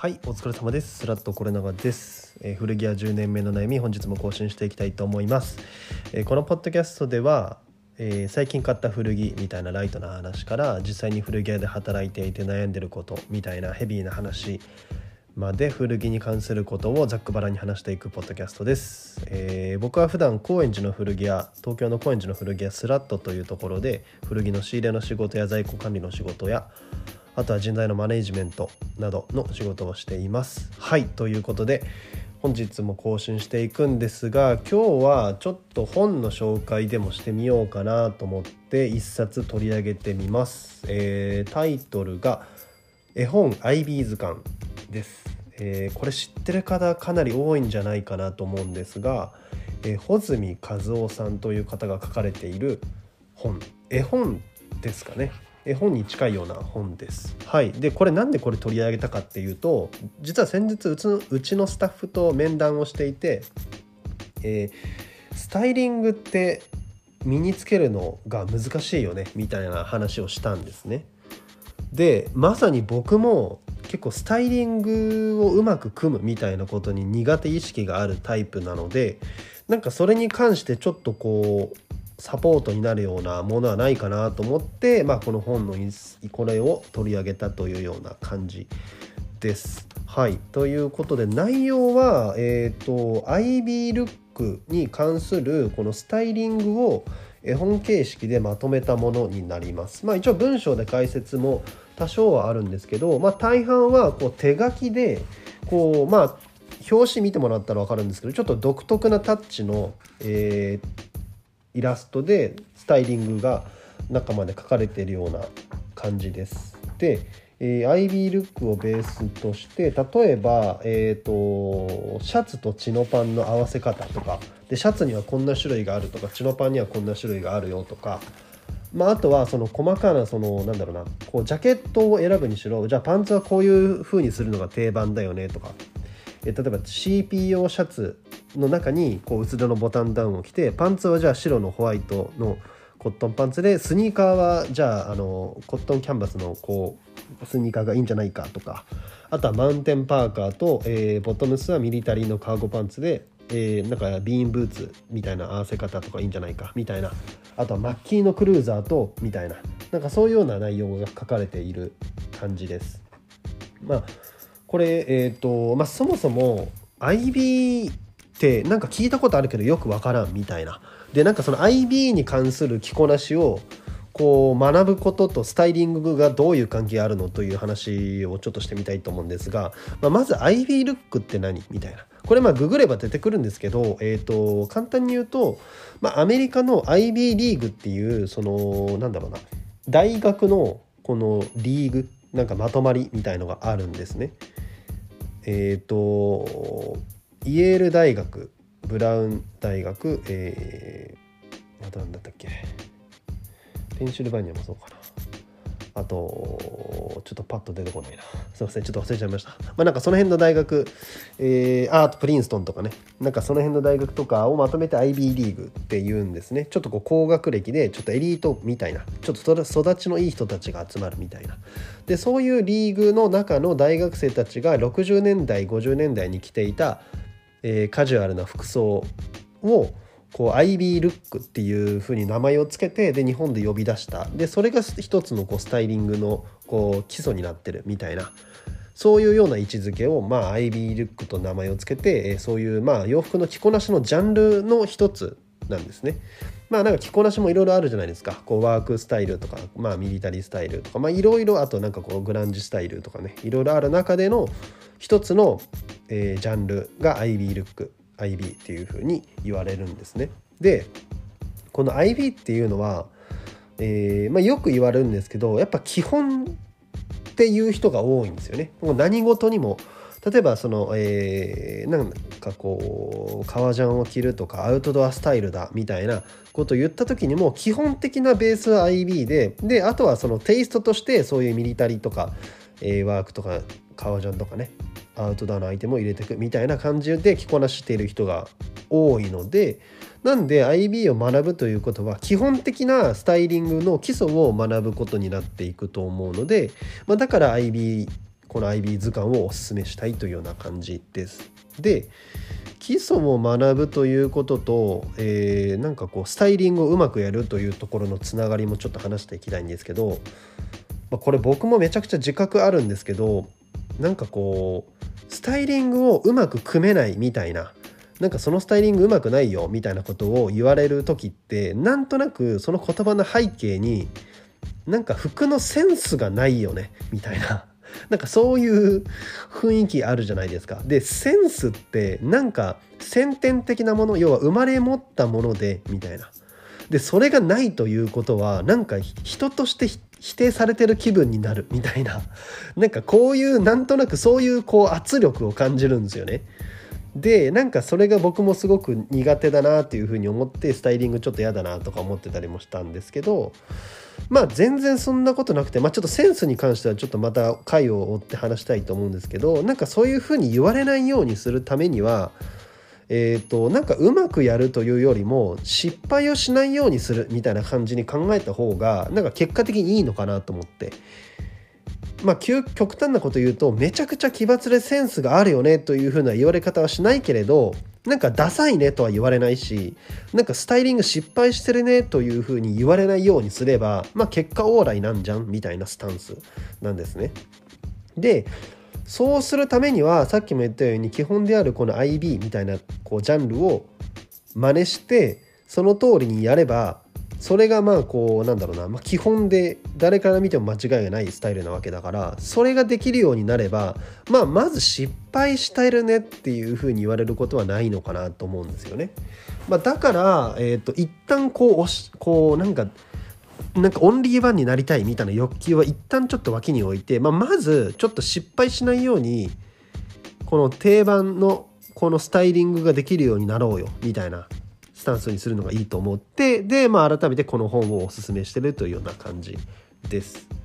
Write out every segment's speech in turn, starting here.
はいお疲れ様です。スラットコレナガです、えー、古着屋10年目の悩み本日も更新していきたいと思います、えー、このポッドキャストでは、えー、最近買った古着みたいなライトな話から実際に古着屋で働いていて悩んでることみたいなヘビーな話まで古着に関することをざっくばらに話していくポッドキャストです、えー、僕は普段高円寺の古着屋東京の高円寺の古着屋スラットというところで古着の仕入れの仕事や在庫管理の仕事やあとは人材のマネジメントなどの仕事をしています。はいということで本日も更新していくんですが今日はちょっと本の紹介でもしてみようかなと思って一冊取り上げてみます。えー、タイトルが「絵本アイビー図鑑」です。えー、これ知ってる方かなり多いんじゃないかなと思うんですが、えー、穂積和夫さんという方が書かれている本絵本ですかね本に近いような本です。はい、でこれなんでこれ取り上げたかっていうと実は先日うちのうちのスタッフと面談をしていて、えー、スタイリングって身につけるのが難しいよねみたいな話をしたんですね。でまさに僕も結構スタイリングをうまく組むみたいなことに苦手意識があるタイプなのでなんかそれに関してちょっとこうサポートになるようなものはないかなと思って、まあ、この本のこれを取り上げたというような感じです。はいということで内容は、えーと、アイビールックに関するこのスタイリングを絵本形式でまとめたものになります。まあ、一応文章で解説も多少はあるんですけど、まあ、大半はこう手書きでこうまあ表紙見てもらったら分かるんですけどちょっと独特なタッチの、えー、イラストでスタイリングが中まで描かれているような感じです。で、えー、アイビールックをベースとして例えば、えーと、シャツとチノパンの合わせ方とか。でシャツにはこんな種類があるとかチノパンにはこんな種類があるよとか、まあ、あとはその細かなそのなんだろうな。こうジャケットを選ぶにしろじゃあパンツはこういう風にするのが定番だよねとか。え例えば CPO シャツの中にこう薄手のボタンダウンを着てパンツはじゃあ白のホワイトのコットンパンツでスニーカーはじゃああのコットンキャンバスのこうスニーカーがいいんじゃないかとかあとはマウンテンパーカーと、えー、ボトムスはミリタリーのカーゴパンツで、えー、なんかビーンブーツみたいな合わせ方とかいいんじゃないかみたいなあとはマッキーのクルーザーとみたいななんかそういうような内容が書かれている感じです。まあこれえ、ー、とまあそもそも IB ってなんか聞いたことあるけどよくわからんみたいな。でなんかその IB に関する着こなしをこう学ぶこととスタイリングがどういう関係あるのという話をちょっとしてみたいと思うんですが、まあ、まず IB ルックって何みたいな。これまあググれば出てくるんですけど、えー、と簡単に言うと、まあ、アメリカの IB リーグっていうそのなんだろうな。大学のこのリーグなんかまとまりみたいのがあるんですね。えっ、ー、とイエール大学ブラウン大学えー、また何だったっけペンシルバニアもそうかな。あとちょっとパッと出てこないな。すいませんちょっと忘れちゃいました。まあなんかその辺の大学、えー、あとプリンストンとかね。なんかその辺の大学とかをまとめて IB リーグっていうんですね。ちょっとこう高学歴でちょっとエリートみたいな。ちょっと育ちのいい人たちが集まるみたいな。でそういうリーグの中の大学生たちが60年代50年代に着ていた、えー、カジュアルな服装をこうアイビールックっていうふうに名前を付けてで日本で呼び出した。でそれが一つのこうスタイリングのこう基礎になってるみたいな。そういうような位置づけをまあアイビールックと名前を付けてそういうまあ洋服の着こなしのジャンルの一つなんですね。まあなんか着こなしもいろいろあるじゃないですか。こうワークスタイルとか、まあミリタリースタイルとか、まあいろいろあとなんかこうグランジスタイルとかね、いろいろある中での一つの、えー、ジャンルがアイビールック。IB っていうふうに言われるんですね。でこの IB っていうのは、えーまあ、よく言われるんですけどやっぱ基本っていう人が多いんですよね。もう何事にも例えばその、えー、なんかこう革ジャンを着るとかアウトドアスタイルだみたいなことを言った時にも基本的なベースは IB でであとはそのテイストとしてそういうミリタリーとか、えー、ワークとか革ジャンとかねアウトドアのアイテムを入れていくみたいな感じで着こなしている人が多いのでなんで IB を学ぶということは基本的なスタイリングの基礎を学ぶことになっていくと思うので、まあ、だから IB この IB 図鑑をおすすめしたいというような感じです。で基礎を学ぶということと、えー、なんかこうスタイリングをうまくやるというところのつながりもちょっと話していきたいんですけど、まあ、これ僕もめちゃくちゃ自覚あるんですけどなんかこうスタイリングをうまく組めないみたいななんかそのスタイリングうまくないよみたいなことを言われる時ってなんとなくその言葉の背景になんか服のセンスがないよねみたいな なんかそういう雰囲気あるじゃないですか。でセンスってなんか先天的なもの要は生まれ持ったものでみたいな。でそれがないということはなんか人として否定されてる気分になるみたいな なんかこういうなんとなくそういうこう圧力を感じるんですよね。でなんかそれが僕もすごく苦手だなっていうふうに思ってスタイリングちょっと嫌だなとか思ってたりもしたんですけどまあ全然そんなことなくて、まあ、ちょっとセンスに関してはちょっとまた回を追って話したいと思うんですけどなんかそういうふうに言われないようにするためにはえーと、なんかうまくやるというよりも失敗をしないようにするみたいな感じに考えた方がなんか結果的にいいのかなと思ってまあ極端なこと言うとめちゃくちゃ奇抜でセンスがあるよねというふうな言われ方はしないけれどなんかダサいねとは言われないしなんかスタイリング失敗してるねというふうに言われないようにすればまあ結果オーライなんじゃんみたいなスタンスなんですね。でそうするためにはさっきも言ったように基本であるこの IB みたいなこうジャンルを真似してその通りにやればそれがまあこうなんだろうな、まあ、基本で誰から見ても間違いがないスタイルなわけだからそれができるようになれば、まあ、まず失敗してるねっていうふうに言われることはないのかなと思うんですよね。まあ、だから、えーと、一旦こう押しこうなんかなんかオンリーワンになりたいみたいな欲求は一旦ちょっと脇に置いて、まあ、まずちょっと失敗しないようにこの定番のこのスタイリングができるようになろうよみたいなスタンスにするのがいいと思ってで、まあ、改めてこの本をおすすめしてるというような感じです。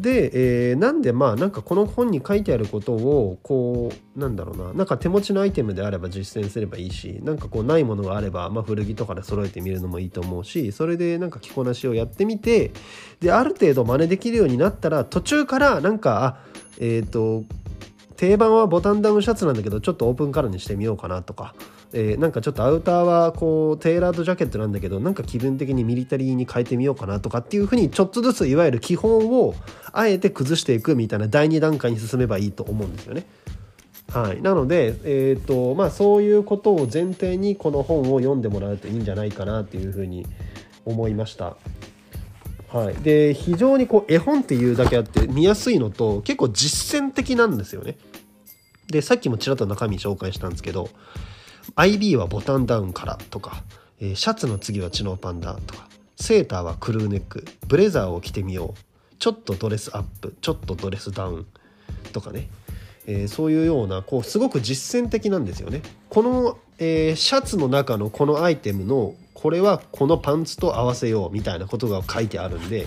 で、えー、なんでまあなんかこの本に書いてあることをこうなんだろうななんか手持ちのアイテムであれば実践すればいいしなんかこうないものがあれば、まあ、古着とかで揃えてみるのもいいと思うしそれでなんか着こなしをやってみてである程度真似できるようになったら途中からなんかあえっ、ー、と定番はボタンダウンシャツなんだけどちょっとオープンカラーにしてみようかなとかえー、なんかちょっとアウターはこうテーラードジャケットなんだけどなんか気分的にミリタリーに変えてみようかなとかっていうふうにちょっとずついわゆる基本をあえて崩していくみたいな第2段階に進めばいいと思うんですよね。はい、なので、えーとまあ、そういうことを前提にこの本を読んでもらうといいんじゃないかなっていうふうに思いました。はい、で非常にこう絵本っていうだけあって見やすいのと結構実践的なんですよね。でさっきもちらっと中身紹介したんですけど IB はボタンダウンからとか、えー、シャツの次はチノーパンダとかセーターはクルーネックブレザーを着てみようちょっとドレスアップちょっとドレスダウンとかね、えー、そういうようなこうすごく実践的なんですよね。この、えー、シャツの中のこのアイテムのこれはこのパンツと合わせようみたいなことが書いてあるんで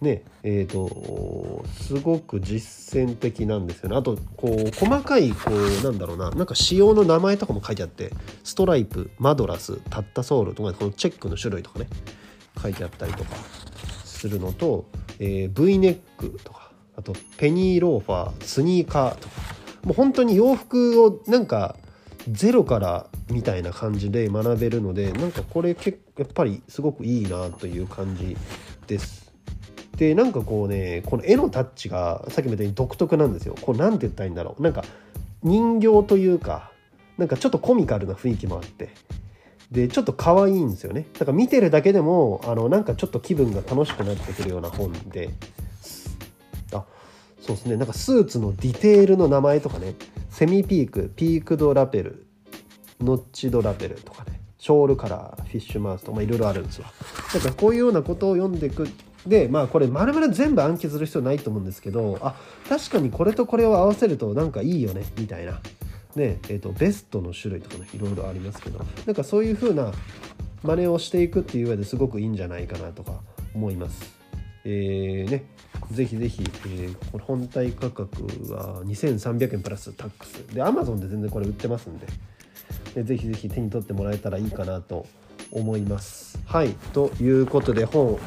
ねえーと、すごく実践的なんですよね。あとこう細かいこうなんだろうな。なんか仕様の名前とかも書いてあってストライプマドラスタッタソールとかこのチェックの種類とかね書いてあったりとかするのと、えー、V ネックとかあとペニーローファースニーカーとか。もう本当に洋服をなんかゼロからみたいな感じで学べるのでなんかこれ結構やっぱりすごくいいなという感じです。でなんかこうねこの絵のタッチがさっきも言ったように独特なんですよ。こう何て言ったらいいんだろう。なんか人形というかなんかちょっとコミカルな雰囲気もあって。でちょっと可愛いんですよね。だから見てるだけでもあのなんかちょっと気分が楽しくなってくるような本で。あそうですね。なんかスーツのディテールの名前とかね。セミピークピークドラペルノッチドラペルとかね。ショールカラーフィッシュマウスとかいろいろあるんですよ。だからこういうようなことを読んでいくでまあこれ丸々全部暗記する必要ないと思うんですけどあ確かにこれとこれを合わせるとなんかいいよねみたいなねえーと、ベストの種類とかねいろいろありますけどなんかそういう風な真似をしていくっていう上ですごくいいんじゃないかなとか思います。えーね、ぜひぜひ、えー、この本体価格は2300円プラスタックスで Amazon で全然これ売ってますんででぜひぜひ手に取ってもらえたらいいかなと思います。はいということで本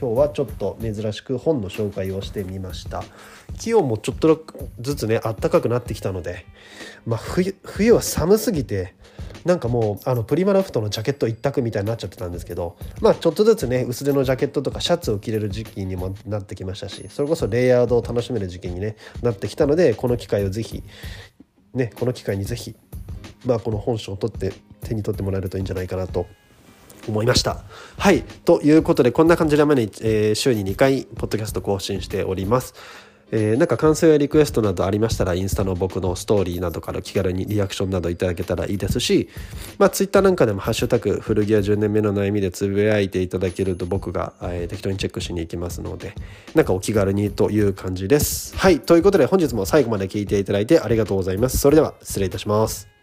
今日はちょっと珍しく本の紹介をしてみました。気温もちょっとずつねあったかくなってきたので、まあ、冬冬は寒すぎてなんかもうあのプリマラフトのジャケット一択みたいになっちゃってたんですけどまあちょっとずつね薄手のジャケットとかシャツを着れる時期にもなってきましたしそれこそレイヤードを楽しめる時期に、ね、なってきたのでこの機会をぜひねこの機会にぜひまあこの本書を取って手に取ってもらえるといいんじゃないかなと思いました。はい。ということで、こんな感じで毎日、えー、週に2回、ポッドキャスト更新しております。えー、なんか感想やリクエストなどありましたらインスタの僕のストーリーなどから気軽にリアクションなどいただけたらいいですし、まあ、ツイッターなんかでも「ハッシュタグ古着屋10年目の悩み」でつぶやいていただけると僕が、えー、適当にチェックしに行きますのでなんかお気軽にという感じです。はいということで本日も最後まで聞いていただいてありがとうございます。それでは失礼いたします。